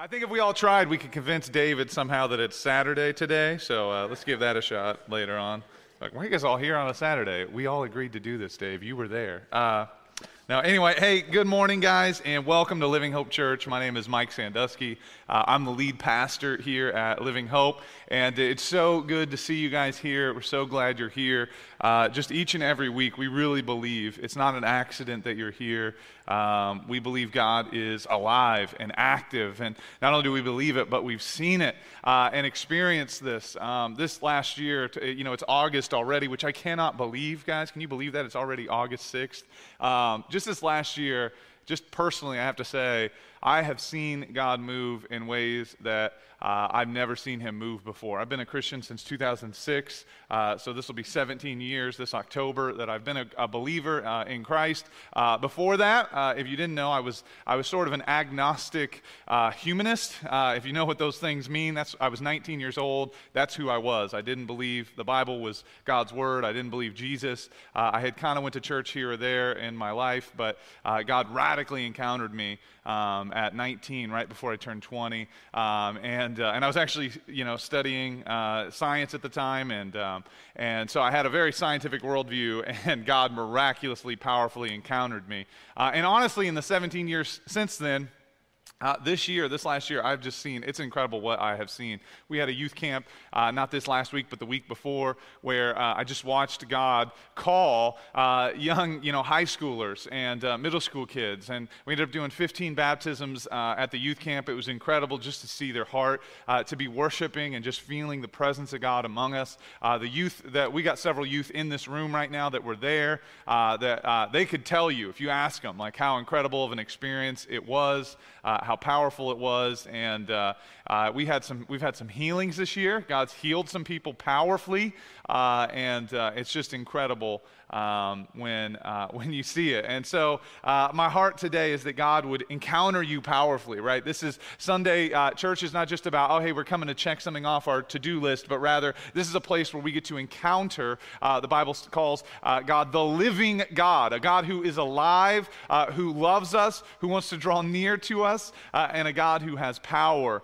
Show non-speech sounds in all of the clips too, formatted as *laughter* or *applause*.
I think if we all tried, we could convince David somehow that it's Saturday today. So uh, let's give that a shot later on. Like, why are you guys all here on a Saturday? We all agreed to do this, Dave. You were there. Uh, now, anyway, hey, good morning, guys, and welcome to Living Hope Church. My name is Mike Sandusky. Uh, I'm the lead pastor here at Living Hope, and it's so good to see you guys here. We're so glad you're here. Uh, just each and every week, we really believe it's not an accident that you're here. Um, we believe God is alive and active, and not only do we believe it, but we've seen it uh, and experienced this. Um, this last year, you know, it's August already, which I cannot believe, guys. Can you believe that it's already August 6th? Um, just this last year, just personally, I have to say, I have seen God move in ways that uh, I've never seen him move before. I've been a Christian since 2006, uh, so this will be 17 years this October that I've been a, a believer uh, in Christ. Uh, before that, uh, if you didn't know, I was, I was sort of an agnostic uh, humanist. if you know what those things mean, that's, I was 19 years old. That's who I was. I didn't believe the Bible was God's word. I didn't believe Jesus. I had kind of went to church here or there in my life, but God radically encountered me um, at 19, right before I turned 20. Um, and, uh, and I was actually, you know, studying uh, science at the time. And, um, and so I had a very scientific worldview, *laughs* and God miraculously, powerfully encountered me. Uh, and honestly, in the 17 years since then, uh, this year, this last year, I've just seen, it's incredible what I have seen. We had a youth camp, uh, not this last week, but the week before, where uh, I just watched God call uh, young, you know, high schoolers and uh, middle school kids. And we ended up doing 15 baptisms uh, at the youth camp. It was incredible just to see their heart, to be worshiping and just feeling the presence of God among us. the youth that, we got several youth in this room right now that were there, that they could tell you, if you ask them, like how incredible of an experience it was how powerful it was. And uh, uh, we had some, we've had some healings this year. God's healed some people powerfully. Uh, and uh, it's just incredible um, when, uh, *laughs* when you see it. And so, uh, my heart today is that God would encounter you powerfully, right? This is Sunday uh, church is not just about, oh, hey, we're coming to check something off our to do list, but rather, this is a place where we get to encounter, uh, the Bible calls God the living God, a God who is alive, who loves us, who wants to draw near to us, and a God who has power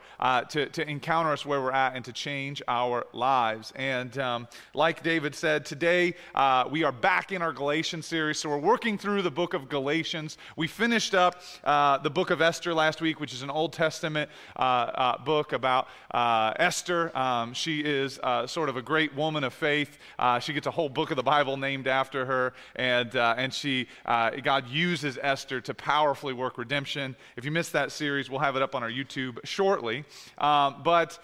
to, to encounter us where we're at and to change our lives. And um, like David said, today uh, we are back in our Galatians series. So we're working through the book of Galatians. We finished up uh, the book of Esther last week, which is an Old Testament uh, uh book about uh, Esther. Um, she is uh, sort of a great woman of faith. she gets a whole book of the Bible named after her, and, and she, God uses Esther to powerfully work redemption. If you missed that series, we'll have it up on our YouTube shortly. Um, but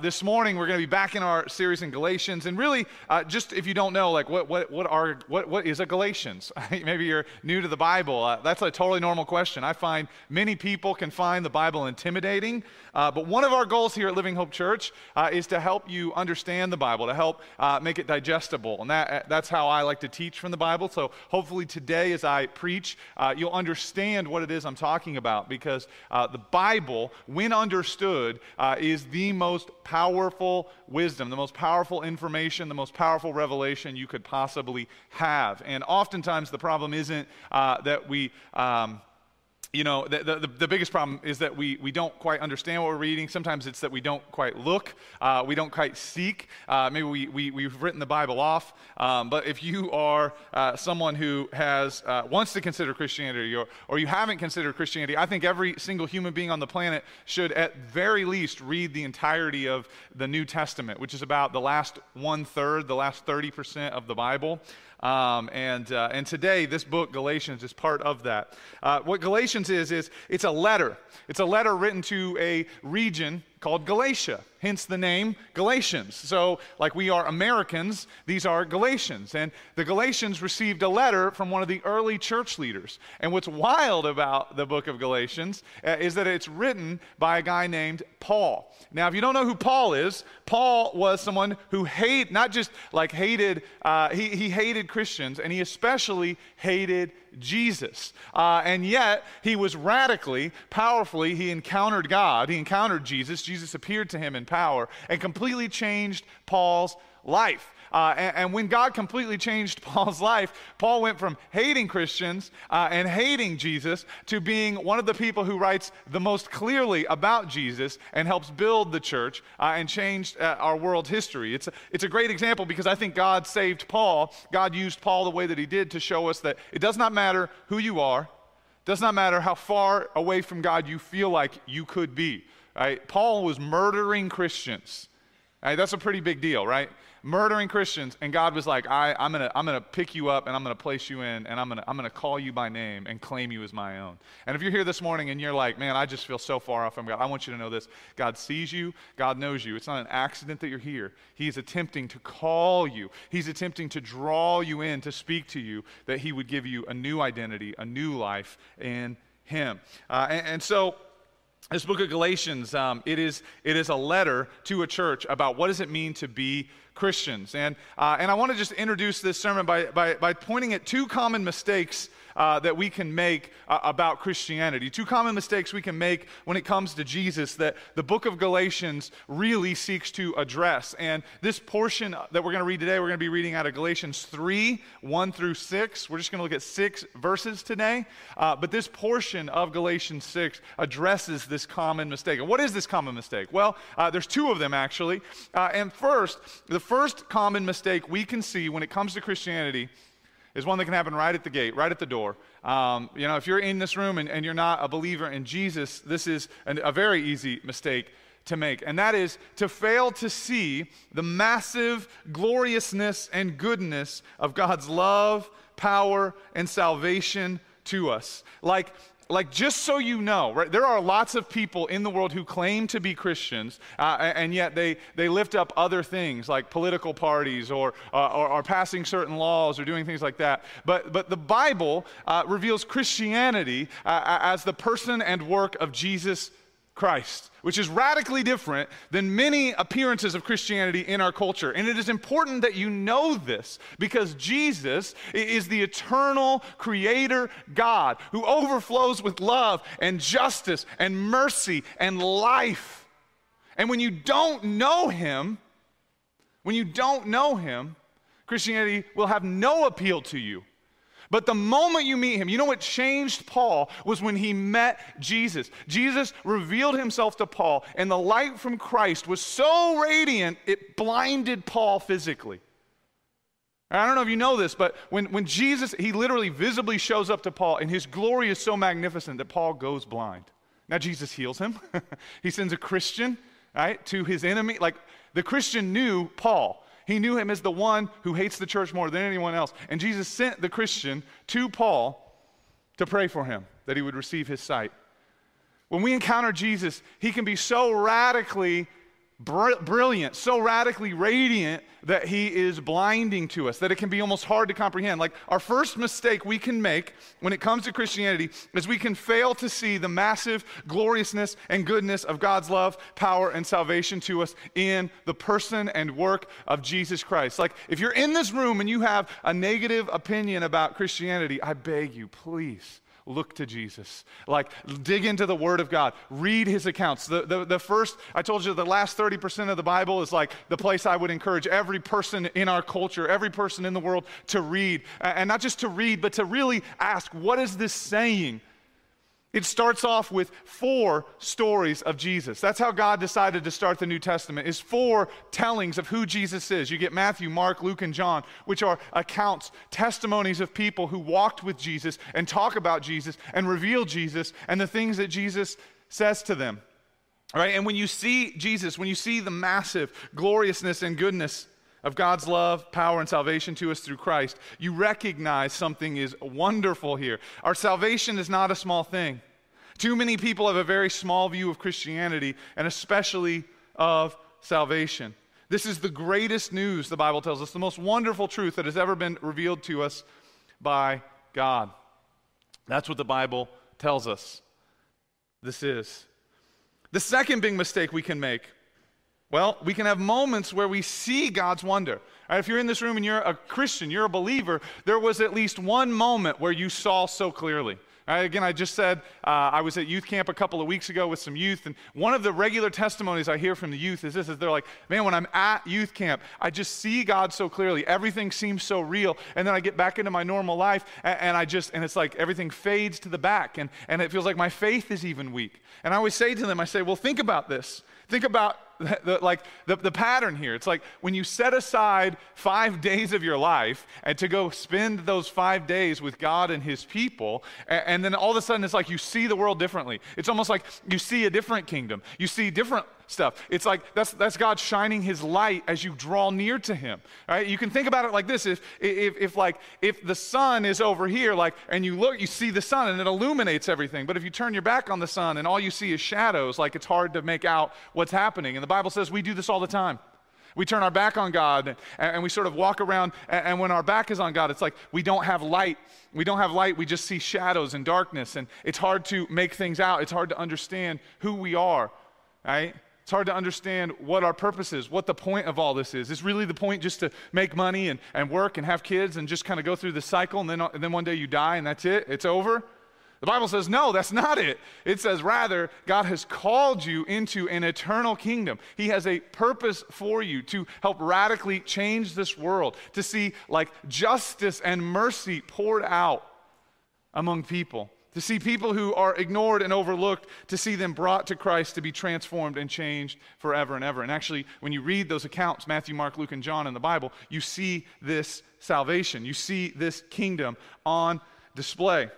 this morning, we're going to be back in our series in Galatians, and really, uh, just if you don't know, like what, what, what, are, what, what is a Galatians? *laughs* Maybe you're new to the Bible. Uh, that's a totally normal question. I find many people can find the Bible intimidating, uh, but one of our goals here at Living Hope Church uh, is to help you understand the Bible, to help uh, make it digestible. And that, uh, that's how I like to teach from the Bible. So hopefully today, as I preach, you'll understand what it is I'm talking about because the Bible, when understood, is the most powerful wisdom, the most powerful information, the most powerful revelation you could possibly have. And oftentimes the problem isn't uh, that we. Um, you know, the, the, the, biggest problem is that we, we don't quite understand what we're reading. Sometimes it's that we don't quite look, uh, we don't quite seek. Uh, maybe we, we, we've written the Bible off. Um, but if you are uh, someone who has, uh, wants to consider Christianity or, or you haven't considered Christianity, I think every single human being on the planet should at very least read the entirety of the New Testament, which is about the last one third, the last 30% of the Bible. Um, and, uh, and today, this book, Galatians, is part of that. Uh, what Galatians is, is it's a letter. It's a letter written to a region called Galatia, hence the name Galatians. So, like we are Americans, these are Galatians. And the Galatians received a letter from one of the early church leaders. And what's wild about the book of Galatians uh, is that it's written by a guy named Paul. Now, if you don't know who Paul is, Paul was someone who hate, not just like hated, uh, he, he hated Christians, and he especially hated Jesus. Uh, and yet, he was radically, powerfully, he encountered God, he encountered Jesus. Jesus appeared to him in power and completely changed Paul's life. Uh, and, and, when God completely changed *laughs* Paul's life, Paul went from hating Christians uh, and hating Jesus to being one of the people who writes the most clearly about Jesus and helps build the church uh, and changed uh, our world's history. It's a, it's a great example because I think God saved Paul. God used Paul the way that he did to show us that it does not matter who you are, does not matter how far away from God you feel like you could be. Right? Paul was murdering Christians. Right? That's a pretty big deal, right? murdering Christians, and God was like, I, am going to I'm gonna pick you up and I'm going to place you in and I'm going to I'm gonna call you by name and claim you as my own. And if you're here this morning and you're like, man, I just feel so far off from God, I want you to know this God sees you, God knows you. It's not an accident that you're here. He's attempting to call you, He's attempting to draw you in to speak to you, that He would give you a new identity, a new life in Him. Uh, and, and so, this book of galatians um, it, is, it is a letter to a church about what does it mean to be christians. And, uh, and i want to just introduce this sermon by, by, by pointing at two common mistakes uh, that we can make uh, about Christianity. Two common mistakes we can make when it comes to Jesus that the book of Galatians really seeks to address. And this portion that we're going to read today, we're going to be reading out of Galatians 3 1 through 6. We're just going to look at six verses today. Uh, but this portion of Galatians 6 addresses this common mistake. And what is this common mistake? Well, uh, there's two of them actually. Uh, and first, the first common mistake we can see when it comes to Christianity is one that can happen right at the gate, right at the door. Um, you know, if you're in this room and, and, you're not a believer in Jesus, this is an, a very easy mistake to make, and that is to fail to see the massive gloriousness and goodness of God's love, power, and salvation to us. Like, like just so you know right there are lots of people in the world who claim to be christians uh, and yet they, they lift up other things like political parties or, uh, or, or, passing certain laws or doing things like that. But, but the bible uh, reveals christianity uh, as the person and work of jesus Christ, which is radically different than many appearances of Christianity in our culture. And it is important that you know this because Jesus is the eternal creator God who overflows with love and justice and mercy and life. And when you don't know him, when you don't know him, Christianity will have no appeal to you. But the moment you meet him, you know what changed Paul was when he met Jesus. Jesus revealed himself to Paul, and the light from Christ was so radiant, it blinded Paul physically. I don't know if you know this, but when, when Jesus, he literally visibly shows up to Paul, and his glory is so magnificent that Paul goes blind. Now, Jesus heals him. *laughs* he sends a Christian, right, to his enemy. Like, the Christian knew Paul. He knew him as the one who hates the church more than anyone else. And Jesus sent the Christian to Paul to pray for him that he would receive his sight. When we encounter Jesus, he can be so radically brilliant, so radically radiant that he is blinding to us, that it can be almost hard to comprehend. Like our first mistake we can make when it comes to Christianity is we can fail to see the massive gloriousness and goodness of God's love, power, and salvation to us in the person and work of Jesus Christ. Like if you're in this room and you have a negative opinion about Christianity, I beg you, please look to Jesus. Like, dig into the Word of God, read his accounts. The, the, the first, I told you, the last 30% of the Bible is like the place I would encourage every person in our culture, every person in the world to read. And not just to read, but to really ask, what is this saying? It starts off with four stories of Jesus. That's how God decided to start the New Testament. Is four tellings of who Jesus is. You get Matthew, Mark, Luke, and John, which are accounts, testimonies of people who walked with Jesus and talk about Jesus and reveal Jesus and the things that Jesus says to them. All right? And when you see Jesus, when you see the massive gloriousness and goodness of God's love, power, and salvation to us through Christ, you recognize something is wonderful here. Our salvation is not a small thing. Too many people have a very small view of Christianity, and especially of salvation. This is the greatest news, the Bible tells us, the most wonderful truth that has ever been revealed to us by God. That's what the Bible tells us this is. The second big mistake we can make well, we can have moments where we see God's wonder. Right, if you're in this room and you're a Christian, you're a believer, there was at least one moment where you saw so clearly. Right, again, I just said uh, I was at youth camp a couple of weeks ago with some youth, and one of the regular testimonies I hear from the youth is this: is they're like, "Man, when I'm at youth camp, I just see God so clearly. Everything seems so real, and then I get back into my normal life, and, and I just, and it's like everything fades to the back, and and it feels like my faith is even weak. And I always say to them, I say, "Well, think about this. Think about *laughs* like the, the pattern here. It's like when you set aside five *laughs* days of your life and to go spend those five days with God and His people, and, and then all of a sudden it's like you see the world differently. It's almost like you see a different kingdom. You see different stuff. It's like that's, that's God shining his light as you draw near to him. Right? You can think about it like this. If, if, if like if the sun is over here, like, and you look, you see the sun and it illuminates everything. But if you turn your back on the sun and all you see is shadows, like it's hard to make out what's happening. And the Bible says we do this all the time. We turn our back on God and, we sort of walk around, and, and when our back is on God, it's like we don't have light. We don't have light, we just see shadows and darkness, and it's hard to make things out. It's hard to understand who we are, right? It's hard to understand what our purpose is, what the point of all this is. Is really the point just to make money and, and work and have kids and just kind of go through the cycle and then, and then one day you die and that's it? It's over? The Bible says, no, that's not it. It says, rather, God has called you into an eternal kingdom. He has a purpose for you to help radically change this world, to see like justice and mercy poured out among people to see people who are ignored and overlooked, to see them brought to Christ to be transformed and changed forever and ever. And actually, when you read those accounts, Matthew, Mark, Luke, and John in the Bible, you see this salvation. You see this kingdom on display.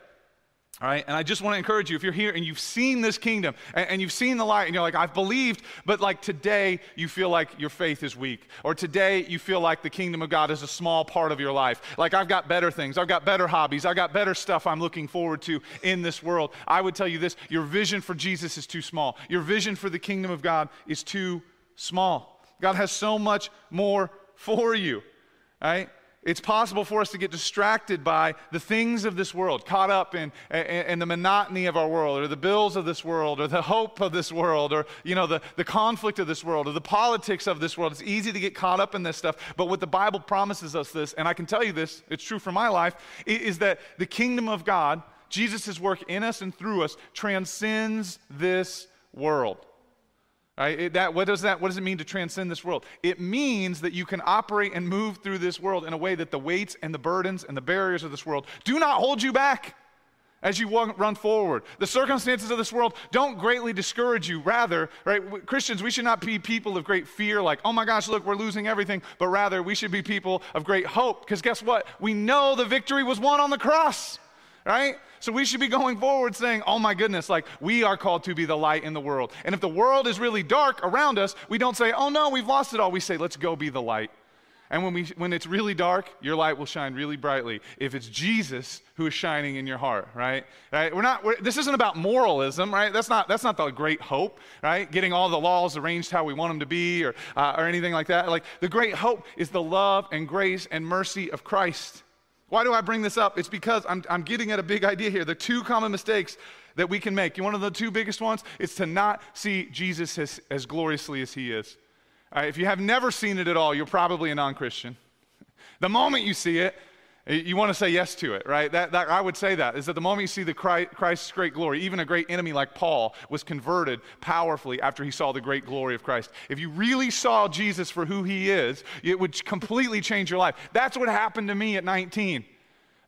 All right, and I just want to encourage you if you're here and you've seen this kingdom and, and, you've seen the light and you're like, I've believed, but like today you feel like your faith is weak, or today you feel like the kingdom of God is a small part of your life. Like, I've got better things, I've got better hobbies, I've got better stuff I'm looking forward to in this world. I would tell you this your vision for Jesus is too small, your vision for the kingdom of God is too small. God has so much more for you, right? It's possible for us to get distracted by the things of this world, caught up in, in, in, the monotony of our world, or the bills of this world, or the hope of this world, or you know, the, the conflict of this world, or the politics of this world. It's easy to get caught up in this stuff. But what the Bible promises us this, and I can tell you this, it's true for my life, is that the kingdom of God, Jesus' work in us and through us, transcends this world. Right? It, that, what, does that, what does it mean to transcend this world? It means that you can operate and move through this world in a way that the weights and the burdens and the barriers of this world do not hold you back as you run forward. The circumstances of this world don't greatly discourage you. Rather, right, Christians, we should not be people of great fear, like, oh my gosh, look, we're losing everything, but rather we should be people of great hope. Because guess what? We know the victory was won on the cross right? So we should be going forward saying, oh my goodness, like we are called to be the light in the world. And if the world is really dark around us, we don't say, oh no, we've lost it all. We say, let's go be the light. And when, we, when it's really dark, your light will shine really brightly if it's Jesus who is shining in your heart, right? right? We're not, we're, this isn't about moralism, right? That's not, that's not the great hope, right? Getting all the laws arranged how we want them to be or, uh, or anything like that. Like the great hope is the love and grace and mercy of Christ. Why do I bring this up? It's because I'm, I'm getting at a big idea here. The two common mistakes that we can make. One of the two biggest ones is to not see Jesus as, as gloriously as he is. if you have never seen it at all, you're probably a non Christian. *laughs* The moment you see it, you want to say yes to it, right? That, that, I would say that is that the moment you see the Christ, Christ's great glory, even a great enemy like Paul was converted powerfully after he saw the great glory of Christ. If you really saw Jesus for who he is, it would completely change your life. That's what happened to me at 19.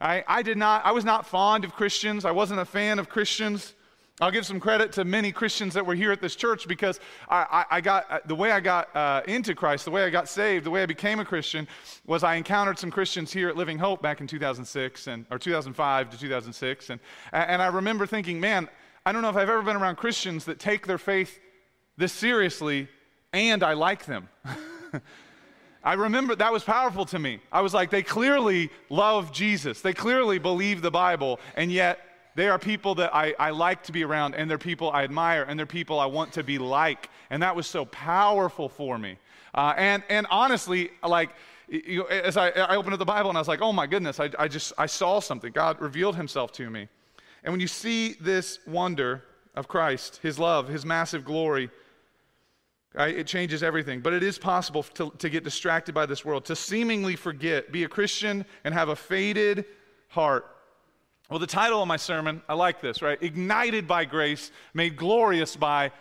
I, I did not, I was not fond of Christians. I wasn't a fan of Christians. I'll give some credit to many Christians that were here at this church because I, I, I got uh, the way I got uh, into Christ, the way I got saved, the way I became a Christian was I encountered some Christians here at Living Hope back in 2006 and or 2005 to 2006, and and I remember thinking, man, I don't know if I've ever been around Christians that take their faith this seriously, and I like them. *laughs* I remember that was powerful to me. I was like, they clearly love Jesus. They clearly believe the Bible, and yet they are people that I, I like to be around, and they're people I admire, and they're people I want to be like. And that was so powerful for me. Uh, and, and honestly, like, you know, as I, I, opened up the Bible and I was like, oh my goodness, I, I just, I saw something. God revealed himself to me. And when you see this wonder of Christ, his love, his massive glory, it changes everything. But it is possible to, to get distracted by this world, to seemingly forget, be a Christian and have a faded heart Well, the title of my sermon, I like this, right? Ignited by grace, made glorious by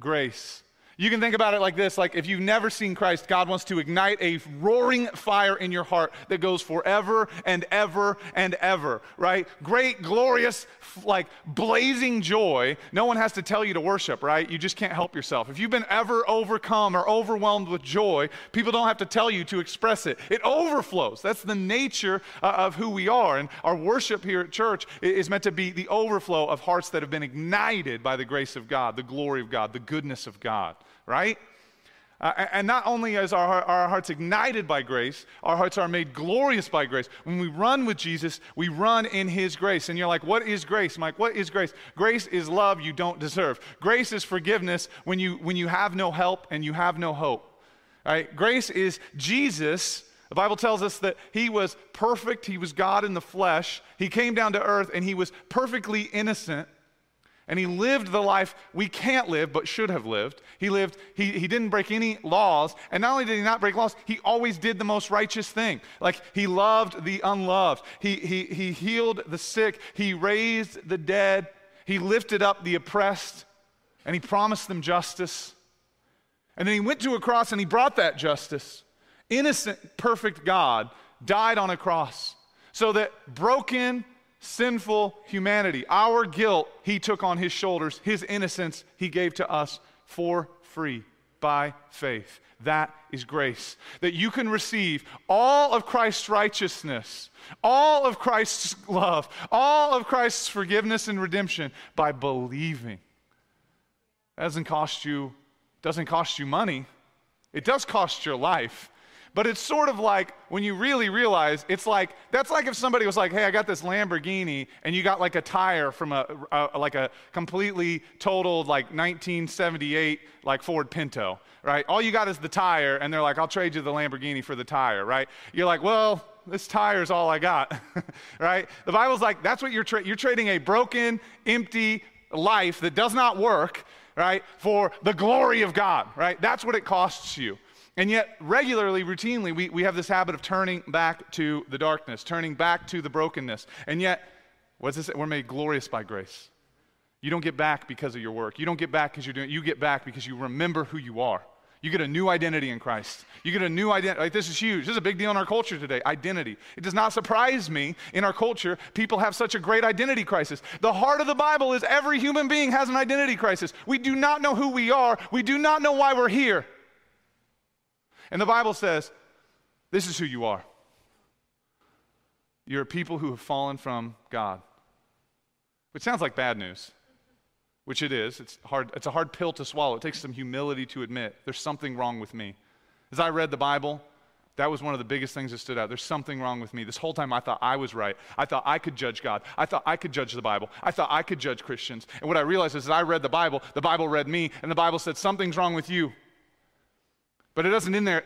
grace. You can think about it like this like if you've never seen Christ, God wants to ignite a roaring fire in your heart that goes forever and ever and ever, right? Great, glorious, like blazing joy. No one has to tell you to worship, right? You just can't help yourself. If you've been ever overcome or overwhelmed with joy, people don't have to tell you to express it. It overflows. That's the nature uh, of who we are. And our worship here at church is meant to be the overflow of hearts that have been ignited by the grace of God, the glory of God, the goodness of God right? Uh, and not only is our, our hearts ignited by grace, our hearts are made glorious by grace. When we run with Jesus, we run in His grace. And you're like, what is grace? I'm like, what is grace? Grace is love you don't deserve. Grace is forgiveness when you, when you have no help and you have no hope. Right? Grace is Jesus. The Bible tells us that He was perfect, He was God in the flesh. He came down to earth and He was perfectly innocent and he lived the life we can't live but should have lived. He lived, he, he didn't break any laws. And not only did he not break laws, he always did the most righteous thing. Like he loved the unloved, he, he, he healed the sick, he raised the dead, he lifted up the oppressed, and he promised them justice. And then he went to a cross and he brought that justice. Innocent, perfect God died on a cross so that broken, sinful humanity. Our guilt he took on his shoulders, his innocence he gave to us for free by faith. That is grace. That you can receive all of Christ's righteousness, all of Christ's love, all of Christ's forgiveness and redemption by believing. That doesn't cost you, doesn't cost you money. It does cost your life. But it's sort of like when you really realize it's like that's like if somebody was like, "Hey, I got this Lamborghini," and you got like a tire from a, a like a completely totaled like 1978 like Ford Pinto, right? All you got is the tire, and they're like, "I'll trade you the Lamborghini for the tire," right? You're like, "Well." This tire is all I got, *laughs* right? The Bible's like, that's what you're trading. You're trading a broken, empty life that does not work, right, for the glory of God, right? That's what it costs you. And yet, regularly, routinely, we, we have this habit of turning back to the darkness, turning back to the brokenness. And yet, what's this? We're made glorious by grace. You don't get back because of your work. You don't get back because you're doing You get back because you remember who you are. You get a new identity in Christ. You get a new identity. Like, this is huge. This is a big deal in our culture today identity. It does not surprise me in our culture, people have such a great identity crisis. The heart of the Bible is every human being has an identity crisis. We do not know who we are, we do not know why we're here. And the Bible says, this is who you are. You're a people who have fallen from God. Which sounds like bad news, which it is. It's, hard, it's a hard pill to swallow. It takes some humility to admit there's something wrong with me. As I read the Bible, that was one of the biggest things that stood out. There's something wrong with me. This whole time I thought I was right. I thought I could judge God. I thought I could judge the Bible. I thought I could judge Christians. And what I realized is that I read the Bible, the Bible read me, and the Bible said, Something's wrong with you. But it doesn't in there.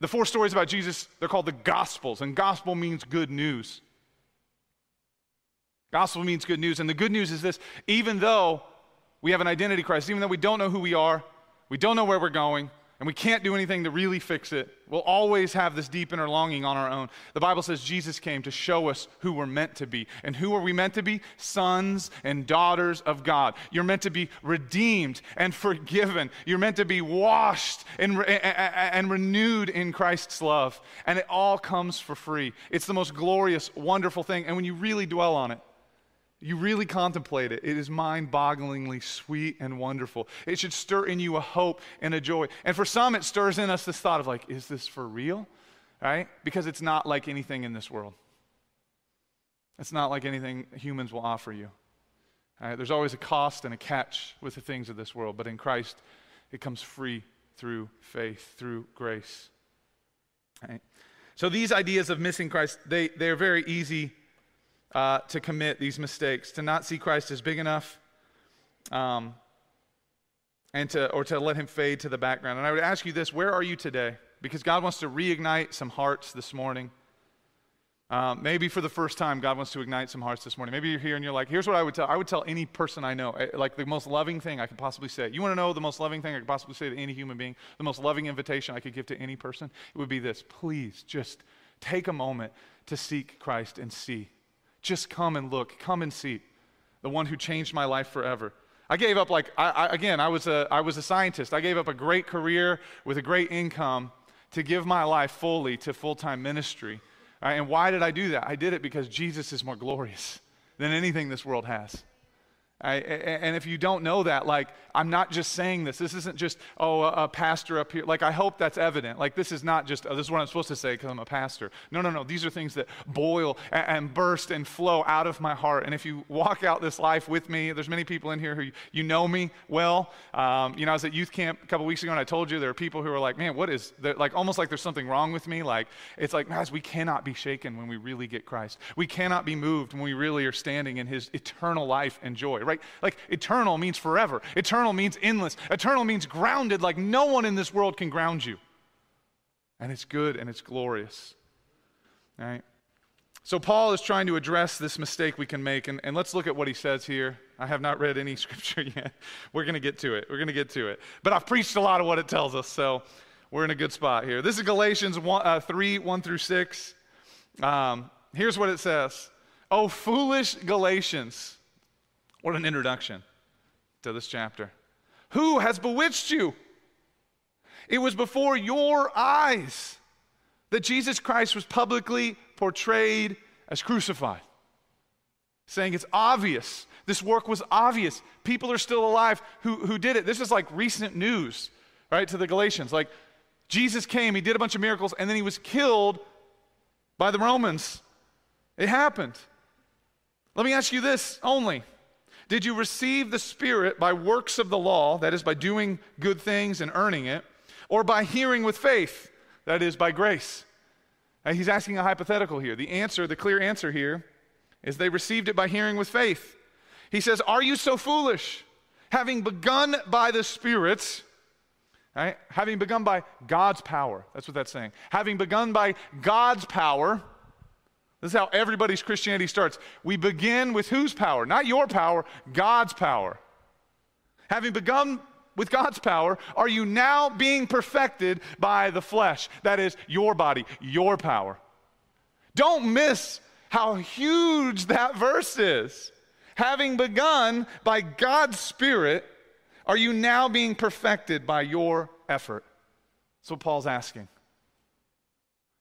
The four stories about Jesus, they're called the Gospels, and gospel means good news. Gospel means good news. And the good news is this even though we have an identity crisis, even though we don't know who we are, we don't know where we're going, and we can't do anything to really fix it. We'll always have this deep inner longing on our own. The Bible says Jesus came to show us who we're meant to be. And who are we meant to be? Sons and daughters of God. You're meant to be redeemed and forgiven. You're meant to be washed and, and renewed in Christ's love. And it all comes for free. It's the most glorious, wonderful thing. And when you really dwell on it, you really contemplate it, it is mind bogglingly sweet and wonderful. It should stir in you a hope and a joy. And for some, it stirs in us this thought of, like, is this for real? Right? Because it's not like anything in this world. It's not like anything humans will offer you. Right? There's always a cost and a catch with the things of this world, but in Christ, it comes free through faith, through grace. Right? So these ideas of missing Christ, they, they're very easy uh, to commit these mistakes, to not see Christ as big enough, um, and to, or to let him fade to the background. And I would ask you this where are you today? Because God wants to reignite some hearts this morning. Um, maybe for the first time, God wants to ignite some hearts this morning. Maybe you're here and you're like, here's what I would tell. I would tell any person I know, eh, like the most loving thing I could possibly say. You want to know the most loving thing I could possibly say to any human being? The most loving invitation I could give to any person? It would be this please just take a moment to seek Christ and see Just come and look, come and see the one who changed my life forever. I gave up, like, I, I, again, I was, a, I was a scientist. I gave up a great career with a great income to give my life fully to full time ministry. Right? And why did I do that? I did it because Jesus is more glorious than anything this world has. I, and if you don't know that, like, I'm not just saying this. This isn't just, oh, a, a pastor up here. Like, I hope that's evident. Like, this is not just, oh, this is what I'm supposed to say because I'm a pastor. No, no, no. These are things that boil and, and, burst and flow out of my heart. And if you walk out this life with me, there's many people in here who you know me well. Um, you know, I was at youth camp a couple weeks ago and I told you there are people who are like, man, what is, like, almost like there's something wrong with me. Like, it's like, guys, we cannot be shaken when we really get Christ. We cannot be moved when we really are standing in his eternal life and joy, right? Like, eternal means forever. Eternal means endless. Eternal means grounded, like no one in this world can ground you. And it's good and it's glorious. Right? So, Paul is trying to address this mistake we can make. And, and let's look at what he says here. I have not read any *laughs* scripture yet. We're going to get to it. We're going to get to it. But I've preached a lot of what it tells us, so we're in a good spot here. This is Galatians 1, uh, 3 1 through 6. Um, here's what it says Oh, foolish Galatians. What an introduction to this chapter. Who has bewitched you? It was before your eyes that Jesus Christ was publicly portrayed as crucified. Saying it's obvious. This work was obvious. People are still alive who, who did it. This is like recent news, right, to the Galatians. Like, Jesus came, he did a bunch of miracles, and then he was killed by the Romans. It happened. Let me ask you this only did you receive the Spirit by works of the law, that is, by doing good things and earning it, or by hearing with faith, that is, by grace? And he's asking a hypothetical here. The answer, the clear answer here, is they received it by hearing with faith. He says, Are you so foolish? Having begun by the Spirit, right? having begun by God's power, that's what that's saying. Having begun by God's power, this is how everybody's Christianity starts. We begin with whose power? Not your power, God's power. Having begun with God's power, are you now being perfected by the flesh? That is your body, your power. Don't miss how huge that verse is. Having begun by God's Spirit, are you now being perfected by your effort? That's what Paul's asking.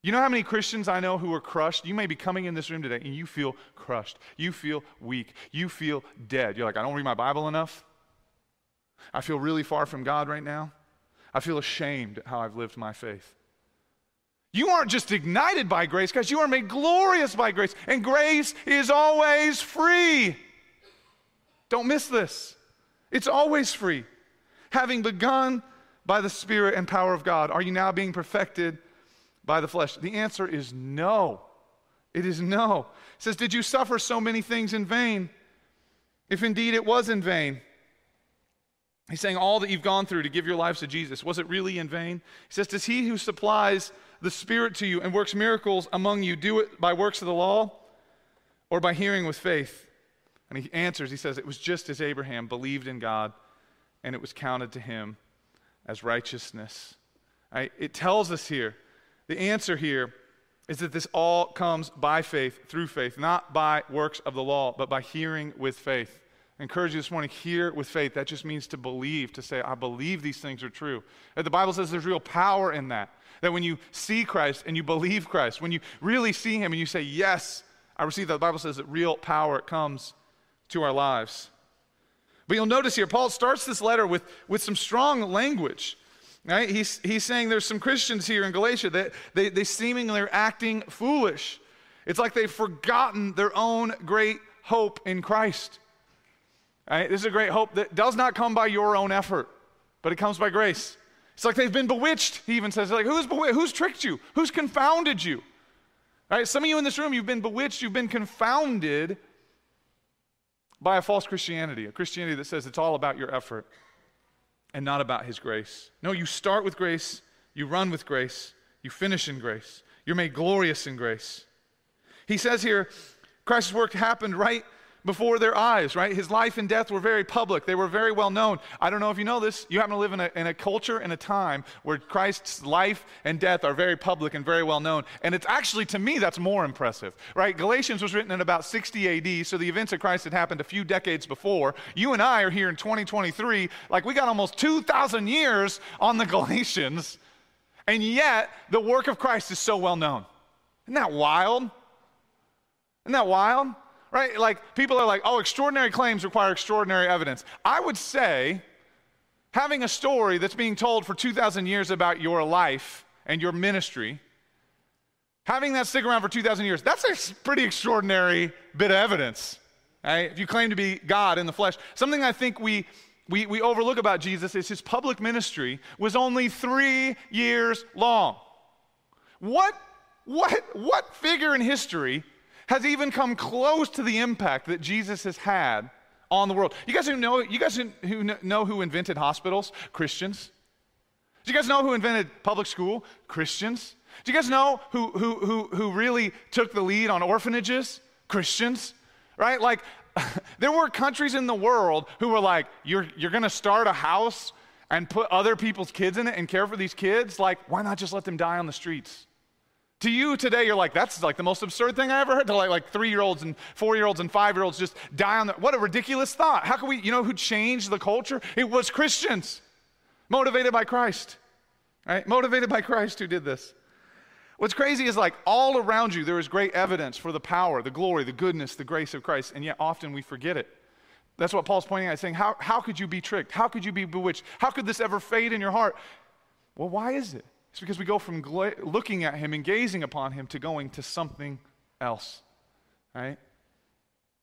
You know how many Christians I know who are crushed? You may be coming in this room today and you feel crushed. You feel weak. You feel dead. You're like, I don't read my Bible enough. I feel really far from God right now. I feel ashamed at how I've lived my faith. You aren't just ignited by grace, guys. You are made glorious by grace. And grace is always free. Don't miss this. It's always free. Having begun by the Spirit and power of God, are you now being perfected? By the flesh? The answer is no. It is no. It says, Did you suffer so many things in vain? If indeed it was in vain. He's saying all that you've gone through to give your lives to Jesus, was it really in vain? He says, Does he who supplies the Spirit to you and works miracles among you do it by works of the law or by hearing with faith? And he answers, he says, It was just as Abraham believed in God and it was counted to him as righteousness. Right? It tells us here the answer here is that this all comes by faith, through faith, not by works of the law, but by hearing with faith. I encourage you this morning, hear with faith. That just means to believe, to say, I believe these things are true. The Bible says there's real power in that. That when you see Christ and you believe Christ, when you really see Him and you say, Yes, I receive that, the Bible says that real power comes to our lives. But you'll notice here, Paul starts this letter with, with some strong language. Right? He's, he's saying there's some Christians here in Galatia that they, they seemingly are acting foolish. It's like they've forgotten their own great hope in Christ. Right? This is a great hope that does not come by your own effort, but it comes by grace. It's like they've been bewitched, he even says. Like, who's, bewitched? who's tricked you? Who's confounded you? Right? Some of you in this room, you've been bewitched, you've been confounded by a false Christianity, a Christianity that says it's all about your effort and not about His grace. No, you start with grace, you run with grace, you finish in grace. You're made glorious in grace. He says here, Christ's work happened right before their eyes, right? His life and death were very public. They were very well known. I don't know if you know this. You happen to live in a, in a culture and a time where Christ's life and death are very public and very well known. And it's actually, to me, that's more impressive, right? Galatians was written in about 60 AD, so the events of Christ had happened a few decades before. You and I are here in 2023, like we got almost 2,000 years on the *laughs* Galatians, and yet the work of Christ is so well known. Isn't that wild? Isn't that wild? Right? Like people are like, oh, extraordinary claims require extraordinary evidence. I would say having a story that's being told for 2,000 years about your life and your ministry, having that stick around for 2,000 years, that's a pretty extraordinary bit of evidence. Right? If you claim to be God in the flesh, something I think we we, we overlook about Jesus is his public ministry was only three years long. What, what, what figure in history has even come close to the impact that Jesus has had on the world. You guys who know, you guys who know who invented hospitals? Christians. Do you guys know who invented public school? Christians. Do you guys know who, who, who, who really took the lead on orphanages? Christians. Right? Like, *laughs* there were countries in the world who were like, you're, you're going to start a house and put other people's kids in it and care for these kids? Like, why not just let them die on the streets? To you today, you're like, that's like the most absurd thing I ever heard. To like, like three year olds and four year olds and five year olds just die on the. What a ridiculous thought. How can we, you know, who changed the culture? It was Christians, motivated by Christ, right? Motivated by Christ who did this. What's crazy is like all around you, there is great evidence for the power, the glory, the goodness, the grace of Christ, and yet often we forget it. That's what Paul's pointing at, saying, how, how could you be tricked? How could you be bewitched? How could this ever fade in your heart? Well, why is it? It's because we go from gla- looking at him and gazing upon him to going to something else, right?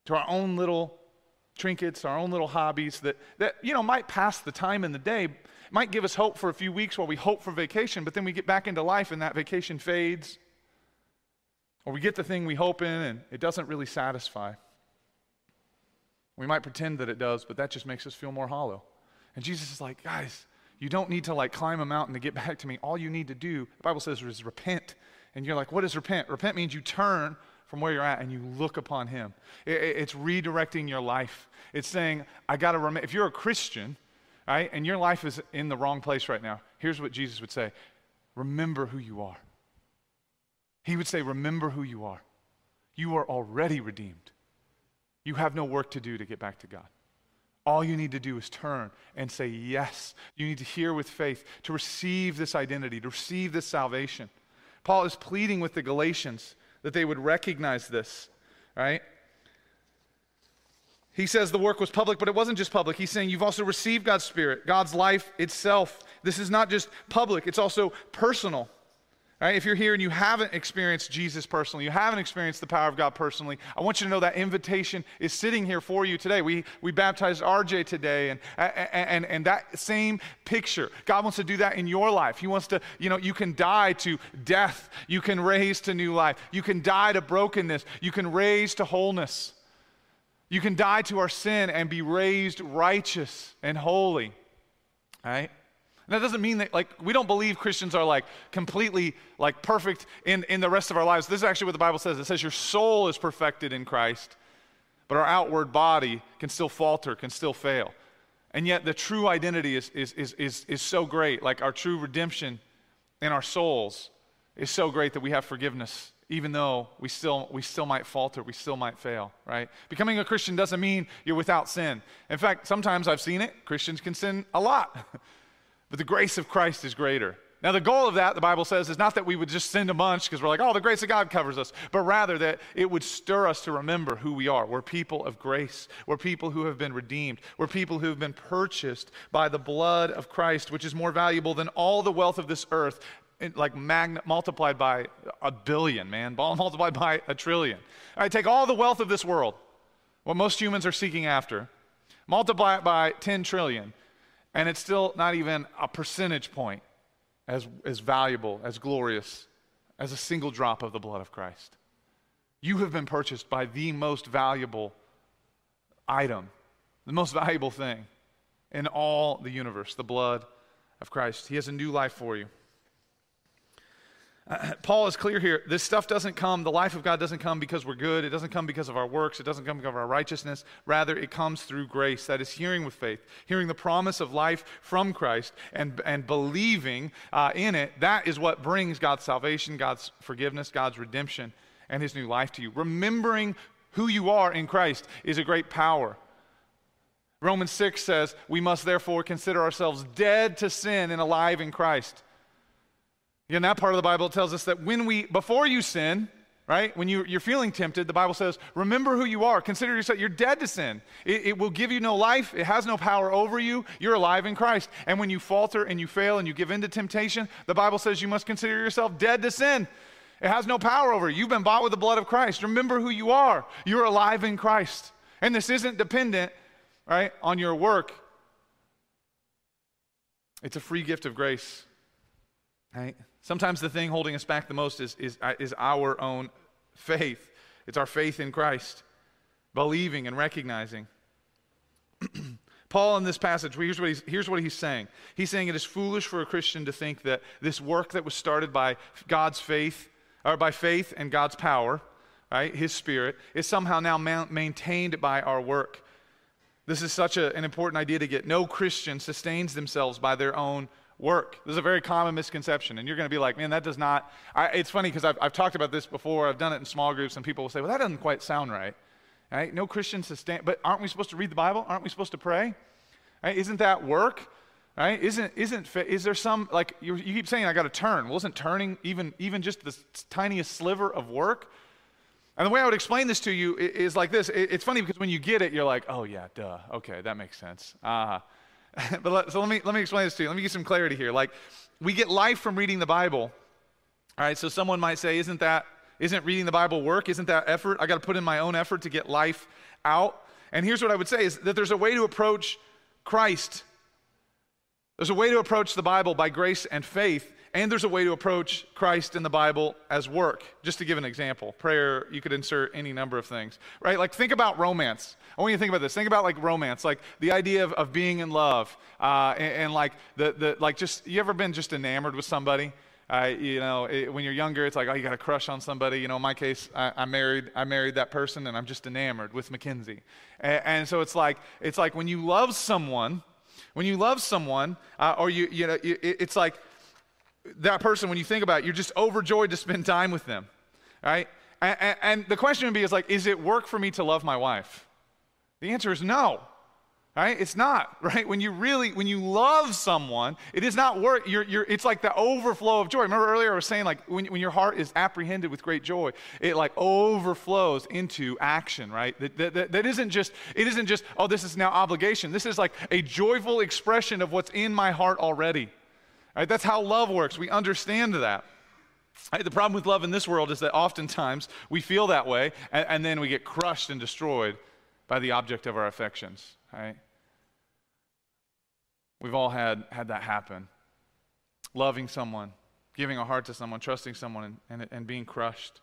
To our own little trinkets, our own little hobbies that, that you know, might pass the time in the day, might give us hope for a few weeks while we hope for vacation, but then we get back into life and that vacation fades. Or we get the thing we hope in and it doesn't really satisfy. We might pretend that it does, but that just makes us feel more hollow. And Jesus is like, guys, you don't need to like climb a mountain to get *laughs* back to me. All you need to do, the Bible says, is repent. And you're like, what is repent? Repent means you turn from where you're at and you look upon Him. it's redirecting your life. It's saying, I got to remember. If you're a Christian, right, and your life is in the wrong place right now, here's what Jesus would say Remember who you are. He would say, Remember who you are. You are already redeemed. You have no work to do to get back to God. All you need to do is turn and say yes. You need to hear with faith to receive this identity, to receive this salvation. Paul is pleading with the Galatians that they would recognize this, right? He says the work was public, but it wasn't just public. He's saying you've also received God's Spirit, God's life itself. This is not just public, it's also personal. Right? If you're here and you haven't experienced Jesus personally, you haven't experienced the power of God personally, I want you to know that invitation is sitting here for you today. We, we baptized RJ today, and, and, and that same picture, God wants to do that in your life. He wants to, you know, you can die to death, you can raise to new life, you can die to brokenness, you can raise to wholeness. You can die to our sin and be raised righteous and holy. Right? And that doesn't mean that, like, we don't believe Christians are, like, completely, like, perfect in, in the rest of our lives. This is actually what the Bible says. It says your soul is perfected in Christ, but our outward body can still falter, can still fail. And yet the true identity is, is, is, is, is so great. Like, our true redemption in our souls is so great that we have forgiveness even though we still, we still might falter, we still might fail, right? Becoming a Christian doesn't mean you're without sin. In fact, sometimes I've seen it, Christians can sin a lot. *laughs* But the grace of Christ is greater. Now, the goal of that, the Bible says, is not that we would just send a bunch because we're like, oh, the grace of God covers us, but rather that it would stir us to remember who we are. We're people of grace. We're people who have been redeemed. We're people who have been purchased by the blood of Christ, which is more valuable than all the wealth of this earth, like magn- multiplied by a billion, man, *laughs* multiplied by a trillion. Right, take all the wealth of this world, what most humans are seeking after, multiply it by 10 trillion and it's still not even a percentage point as, as valuable, as glorious as a single drop of the blood of Christ. You have been purchased by the most valuable item, the most valuable thing in all the universe, the blood of Christ. He has a new life for you. *clears throat* Paul is clear here. This stuff doesn't come, the life of God doesn't come because we're good. It doesn't come because of our works. It doesn't come because of our righteousness. Rather, it comes through grace. That is hearing with faith, hearing the promise of life from Christ and, and believing uh, in it. That is what brings God's salvation, God's forgiveness, God's redemption, and his new life to you. Remembering who you are in Christ is a great power. Romans 6 says, We must therefore consider ourselves dead to sin and alive in Christ. In that part of the Bible, tells us that when we, before you sin, right, when you, you're feeling tempted, the Bible says, remember who you are. Consider yourself, you're dead to sin. It, it will give you no life, it has no power over you. You're alive in Christ. And when you falter and you fail and you give in to temptation, the Bible says you must consider yourself dead to sin. It has no power over you. You've been bought with the blood of Christ. Remember who you are. You're alive in Christ. And this isn't dependent, right, on your work. It's a free gift of grace. Right? Sometimes the thing holding us back the most is, is, uh, is our own faith. It's our faith in Christ, believing and recognizing. *clears throat* Paul, in this passage, here's what, he's, here's what he's saying. He's saying it is foolish for a Christian to think that this work that was started by God's faith, or by faith and God's power, right, his spirit, is somehow now ma- maintained by our work. This is such a, an important idea to get. No Christian sustains themselves by their own work. This is a very common misconception. And you're going to be like, man, that does not. I, it's funny because I've, I've talked about this before. I've done it in small groups, and people will say, well, that doesn't quite sound right. Right? No Christian sustain. But aren't we supposed to read the Bible? Aren't we supposed to pray? Right? Isn't that work? Right? Isn't, isn't, is there some, like, you, you keep saying, I got to turn. Wasn't turning even, even just the tiniest sliver of work? And the way I would explain this to you is like this. It's funny because when you get it, you're like, oh, yeah, duh. Okay, that makes sense. Uh-huh. *laughs* but let, so let me, let me explain this to you. Let me give some clarity here. Like, we get life from reading the Bible. All right, so someone might say, isn't that, isn't reading the Bible work? Isn't that effort? I got to put in my own effort to get life out. And here's what I would say is that there's a way to approach Christ. There's a way to approach the Bible by grace and faith and there's a way to approach Christ in the Bible as work. Just to give an example, prayer, you could insert any number of things, right? Like think about romance. I want you to think about this. Think about like romance, like the idea of, of being in love, uh, and, and, like the, the like just you ever been just enamored with somebody? Uh, you know, it, when you're younger, it's like, oh, you got a crush on somebody. You know, in my case, I, I, married, I married that person, and I'm just enamored with Mackenzie. And, and so it's like, it's like when you love someone, when you love someone, uh, or you, you know, it, it's like that person, when you think about it, you're just overjoyed to spend time with them, right? And, and, the question would be is like, is it work for me to love my wife? The answer is no, right? It's not, *laughs* right? When you really, when you love someone, it is not work. You're, you're, it's like the overflow of joy. Remember earlier I was saying like when, when your heart is apprehended with great joy, it like overflows into action, right? That, that, that, that isn't just, it isn't just, oh, this is now obligation. This is like a joyful expression of what's in my heart already. Right? That's how love works. We understand that. Right? The problem with love in this world is that oftentimes we feel that way and, and then we get crushed and destroyed by the object of our affections. Right? We've all had, had that happen. Loving someone, giving a heart to someone, trusting someone, and, and, and being crushed.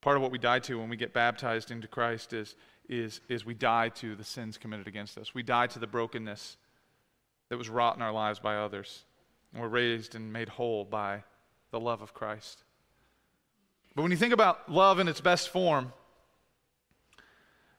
Part of what we die to when we get baptized into Christ is, is, is we die to the sins committed against us. We die to the brokenness that was wrought in our lives by others. And we're raised and made whole by the love of Christ. But when you think about love in its best form,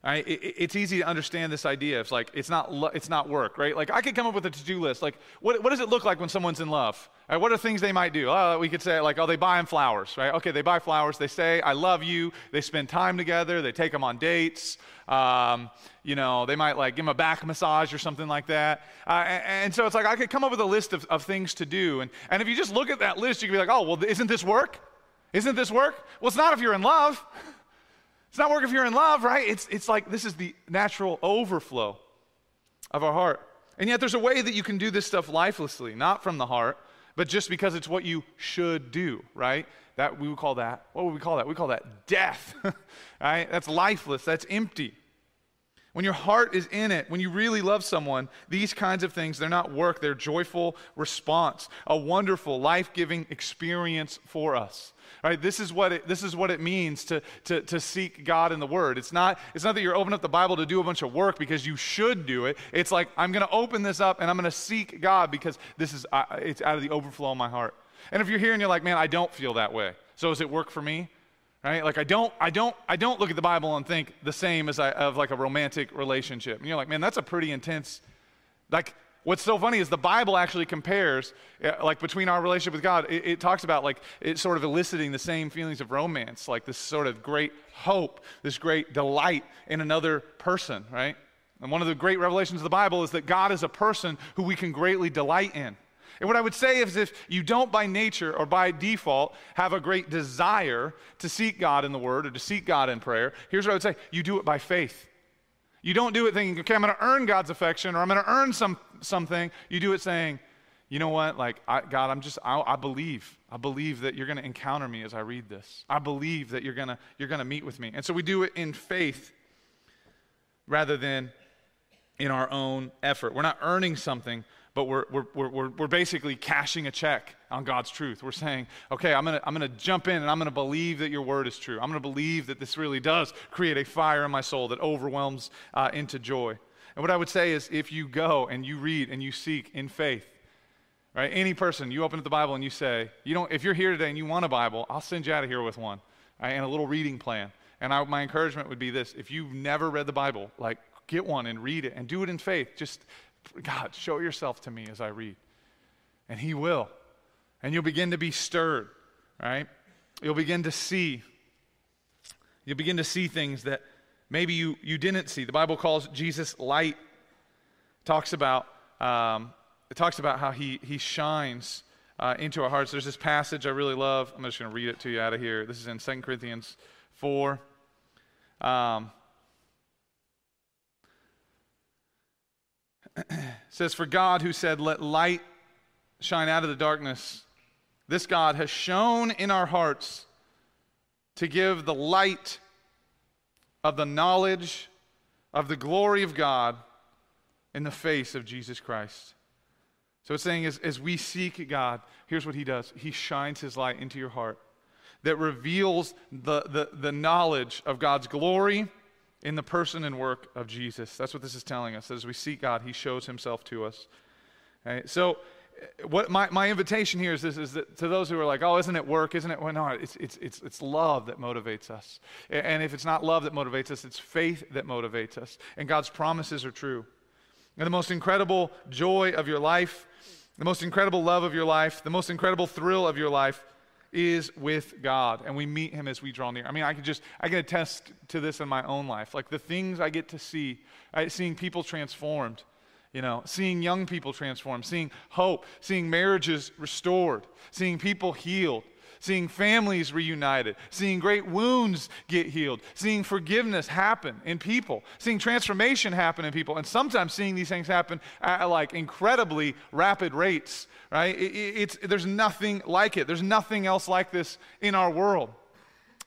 Right? It, it's easy to understand this idea. It's like it's not it's not work, right? Like I could come up with a to-do list. Like what, what does it look like when someone's in love? Right? What are things they might do? Oh, we could say like, oh, they buy them flowers, right? Okay, they buy flowers. They say I love you. They spend time together. They take them on dates. Um, you know, they might like give them a back massage or something like that. Uh, and, and, so it's like I could come up with a list of, of things to do. And, and if you just look at that list, you could be like, oh, well, isn't this work? Isn't this work? Well, it's not if you're in love. *laughs* It's not work if you're in love, right? It's, it's like this is the natural overflow of our heart. And yet there's a way that you can do this stuff lifelessly, not from the heart, but just because it's what you should do, right? That we would call that, what would we call that? We call that death, *laughs* right? That's lifeless, that's empty. When your heart is in it, when you really love someone, these kinds of things, they're not work, they're joyful response, a wonderful, life giving experience for us. Right? This is what it, this is what it means to, to, to seek God in the Word. It's not, it's not that you're opening up the Bible to do a bunch of work because you should do it. It's like, I'm going to open this up and I'm going to seek God because this is, it's out of the overflow of my heart. And if you're here and you're like, man, I don't feel that way. So does it work for me? Right? Like I don't, I don't, I don't look at the Bible and think the same as I of like a romantic relationship. And you're like, man, that's a pretty intense. Like what's so funny is the Bible actually compares, uh, like between our relationship with God. It, it talks about like it sort of eliciting the same feelings of romance, like this sort of great hope, this great delight in another person, right? And one of the great revelations of the Bible is that God is a person who we can greatly delight in. And what I would say is if you don't by nature or by default have a great desire to seek God in the Word or to seek God in prayer, here's what I would say you do it by faith. You don't do it thinking, okay, I'm going to earn God's affection or I'm going to earn some, something. You do it saying, you know what? Like, I, God, I'm just, I, I believe. I believe that you're going to encounter me as I read this. I believe that you're going to, you're going to meet with me. And so we do it in faith rather than in our own effort. We're not earning something, but we're, we're, we're, we're basically cashing a check on God's truth. We're saying, okay, I'm going to I'm to jump in and I'm going to believe that your word is true. I'm going to believe that this really does create a fire in my soul that overwhelms uh, into joy. And what I would say is if you go and you read and you seek in faith, right? Any person, you open up the Bible and you say, you don't, if you're here today and you want a Bible, I'll send you out of here with one right, and a little reading plan. And I, my encouragement would be this if you've never read the Bible, like get one and read it and do it in faith. Just God, show yourself to me as I read. And He will. And you'll begin to be stirred, right? You'll begin to see. You'll begin to see things that maybe you, you didn't see. The Bible calls Jesus light. talks about, um, it talks about how he, he shines uh, into our hearts. There's this passage I really love. I'm just going to read it to you out of here. This is in 2 Corinthians 4. Um, *clears throat* says, For God, who said, Let light shine out of the darkness, this God has shone in our hearts to give the light of the knowledge of the glory of God in the face of Jesus Christ. So it's saying as, as we seek God, here's what he does He shines his light into your heart that reveals the, the, the knowledge of God's glory in the person and work of Jesus. That's what this is telling us. That as we seek God, He shows Himself to us. So, uh, what my, my invitation here is this is that to those who are like, oh, isn't it work? Isn't it? Well, no, it's, it's, it's, it's love that motivates us. And if it's not love that motivates us, it's faith that motivates us. And God's promises are true. And the most incredible joy of your life, the most incredible love of your life, the most incredible thrill of your life is with God, and we meet Him as we draw near. I mean, I can just, I can attest to this in my own life. Like the things I get to see, seeing people transformed, you know, seeing young people transformed, seeing hope, seeing marriages restored, seeing people healed, seeing families reunited, seeing great wounds get healed, seeing forgiveness happen in people, seeing transformation happen in people, and sometimes seeing these things happen at like incredibly rapid rates, right? It, it's, there's nothing like it. There's nothing else like this in our world.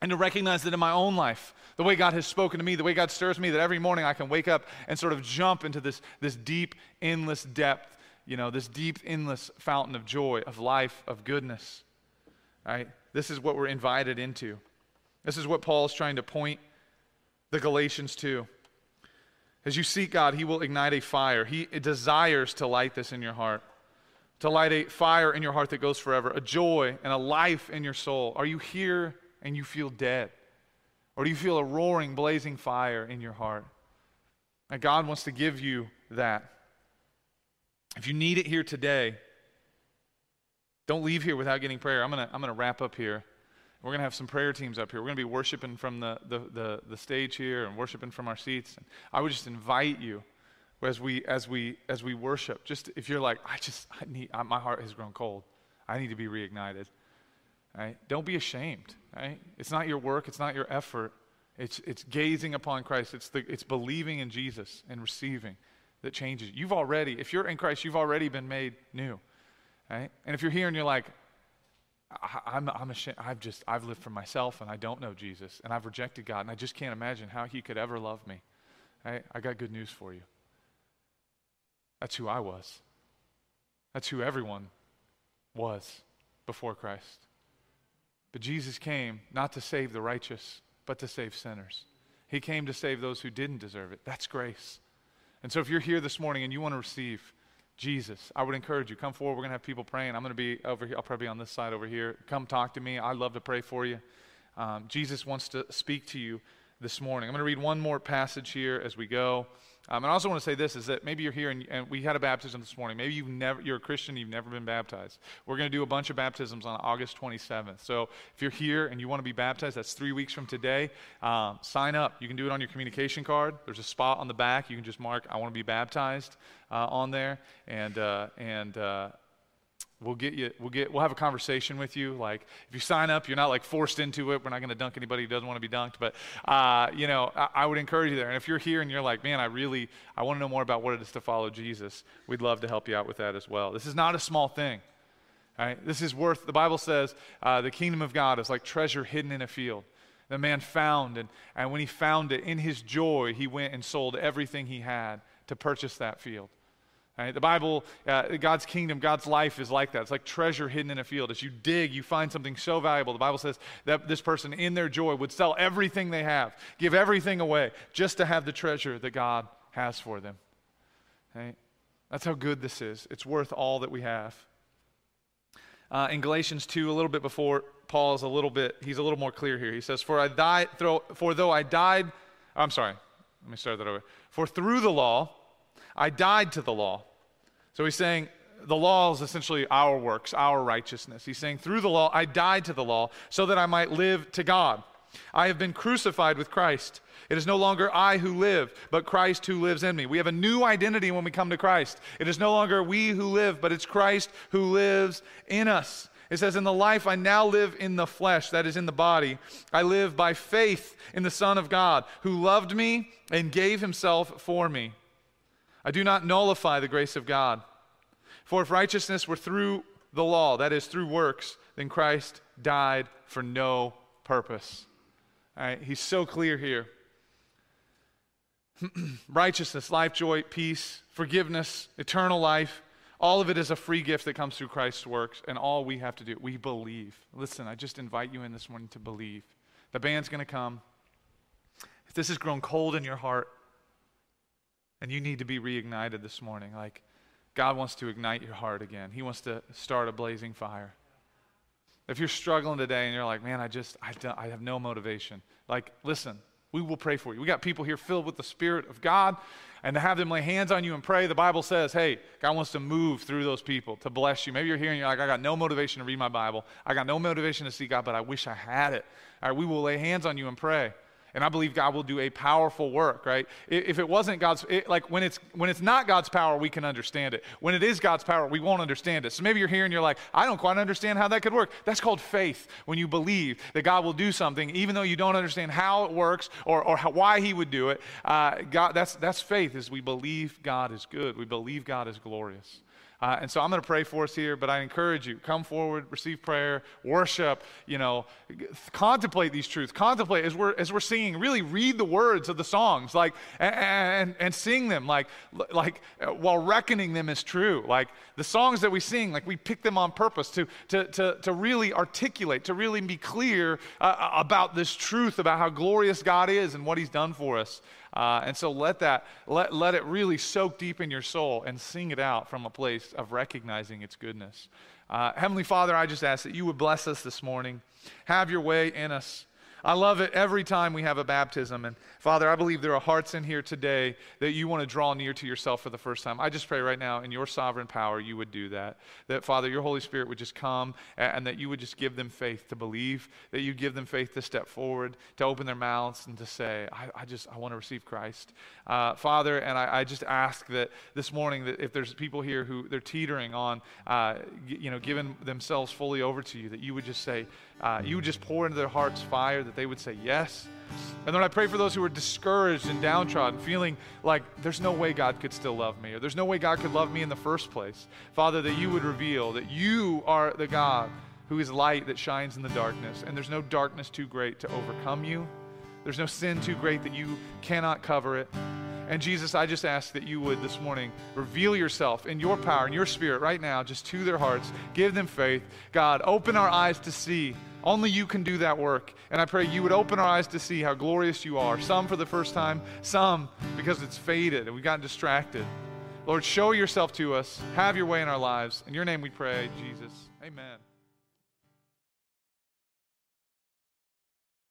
And to recognize that in my own life, the way God has spoken to me, the way God stirs me, that every morning I can wake up and sort of jump into this, this deep, endless depth, you know, this deep, endless fountain of joy, of life, of goodness. Right? This is what we're invited into. This is what Paul is trying to point the Galatians to. As you seek God, He will ignite a fire. He desires to light this in your heart, to light a fire in your heart that goes forever, a joy and a life in your soul. Are you here and you feel dead? Or do you feel a roaring, blazing fire in your heart? And God wants to give you that. If you need it here today, don't leave here without getting prayer. I'm going to I'm going to wrap up here. We're going to have some prayer teams up here. We're going to be worshiping from the, the, the, the stage here and worshiping from our seats. And I would just invite you as we, as we, as we worship, just if you're like, I just, I need, I, my heart has grown cold. I need to be reignited. Right? Don't be ashamed. Right? It's not your work. It's not your effort. It's, it's gazing upon Christ. It's, the, it's believing in Jesus and receiving that changes. You've already, if you're in Christ, you've already been made new. Right? And if you're here and you're like, I, am I'm ashamed, I've just, I've lived for myself and I don't know Jesus and I've rejected God and I just can't imagine how he could ever love me. Right? I got good news for you. That's who I was. That's who everyone was before Christ. But Jesus came not to save the righteous, but to save sinners. He came to save those who didn't deserve it. That's grace. And so if you're here this morning and you want to receive Jesus. I would encourage you, come forward. We're going to have people praying. I'm going to be over here. I'll probably be on this side over here. Come talk to me. I'd love to pray for you. Um, Jesus wants to speak to you this morning. I'm going to read one more passage here as we go. Um, and I also want to say this is that maybe you're here and, and, we had a baptism this morning. Maybe you've never, you're a Christian, you've never been baptized. We're going to do a bunch of baptisms on August 27th. So if you're here and you want to be baptized, that's three weeks from today. Um, sign up. You can do it on your communication card. There's a spot on the back. You can just mark, I want to be baptized uh, on there. And, uh, and, uh, We'll get you, we'll get, we'll have a conversation with you. Like, if you sign up, you're not like forced into it. We're not going to dunk anybody who doesn't want to be dunked. But, uh, you know, I, I, would encourage you there. And if you're here and you're like, man, I really, I want to know more about what it is to follow Jesus, we'd love to help you out with that as well. This is not a small thing. Right? This is worth, the Bible says, uh, the kingdom of God is like treasure hidden in a field. The man found, and, and when he found it, in his joy, he went and sold everything he had to purchase that field. Right? The Bible, uh, God's kingdom, God's life is like that. It's like treasure hidden in a field. As you dig, you find something so valuable. The Bible says that this person, in their joy, would sell everything they have, give everything away, just to have the treasure that God has for them. Right? That's how good this is. It's worth all that we have. Uh, in Galatians 2, a little bit before, Paul is a little bit, he's a little more clear here. He says, For, I died, for though I died, I'm sorry, let me start that over. For through the law, I died to the law. So he's saying the law is essentially our works, our righteousness. He's saying, through the law, I died to the law so that I might live to God. I have been crucified with Christ. It is no longer I who live, but Christ who lives in me. We have a new identity when we come to Christ. It is no longer we who live, but it's Christ who lives in us. It says, In the life I now live in the flesh, that is in the body, I live by faith in the Son of God, who loved me and gave himself for me. I do not nullify the grace of God. For if righteousness were through the law, that is, through works, then Christ died for no purpose. All right, he's so clear here. *clears throat* righteousness, life, joy, peace, forgiveness, eternal life, all of it is a free gift that comes through Christ's works, and all we have to do, we believe. Listen, I just invite you in this morning to believe. The band's going to come. If this has grown cold in your heart, and you need to be reignited this morning. Like, God wants to ignite your heart again. He wants to start a blazing fire. If you're struggling today and you're like, man, I just, I, I have no motivation, like, listen, we will pray for you. We got people here filled with the Spirit of God, and to have them lay hands on you and pray, the Bible says, hey, God wants to move through those people to bless you. Maybe you're here and you're like, I got no motivation to read my Bible. I got no motivation to see God, but I wish I had it. All right, we will lay hands on you and pray and I believe God will do a powerful work, right? If it wasn't God's, it, like when it's, when it's not God's power, we can understand it. When it is God's power, we won't understand it. So maybe you're here and you're like, I don't quite understand how that could work. That's called faith, when you believe that God will do something, even though you don't understand how it works or, or how, why he would do it. Uh, God, that's, that's faith, is we believe God is good. We believe God is glorious. Uh, and so I'm going to pray for us here, but I encourage you come forward, receive prayer, worship, you know, contemplate these truths. Contemplate as we're, as we're singing, really read the words of the songs, like, and, and, and sing them, like, like uh, while reckoning them as true. Like the songs that we sing, like we pick them on purpose to, to, to, to really articulate, to really be clear uh, about this truth about how glorious God is and what He's done for us. Uh, and so let that, let, let it really soak deep in your soul and sing it out from a place of recognizing its goodness. Uh, Heavenly Father, I just ask that you would bless us this morning. Have your way in us. I love it every time we have a baptism. And Father, I believe there are hearts in here today that you want to draw near to yourself for the first time. I just pray right now in your sovereign power you would do that. That, Father, your Holy Spirit would just come and that you would just give them faith to believe, that you give them faith to step forward, to open their mouths and to say, I, I just, I want to receive Christ. Uh, Father, and I, I, just ask that this morning that if there's people here who they're teetering on, uh, you know, giving themselves fully over to you, that you would just say, uh, you would just pour into their hearts fire, that they would say yes. And then I pray for those who are discouraged and downtrodden, feeling like there's no way God could still love me, or there's no way God could love me in the first place. Father, that you would reveal that you are the God who is light that shines in the darkness, and there's no darkness too great to overcome you. There's no sin too great that you cannot cover it. And Jesus, I just ask that you would this morning reveal yourself in your power and your spirit right now, just to their hearts. Give them faith. God, open our eyes to see. Only you can do that work. And I pray you would open our eyes to see how glorious you are. Some for the first time, some because it's faded and we've gotten distracted. Lord, show yourself to us. Have your way in our lives. In your name we pray, Jesus. Amen.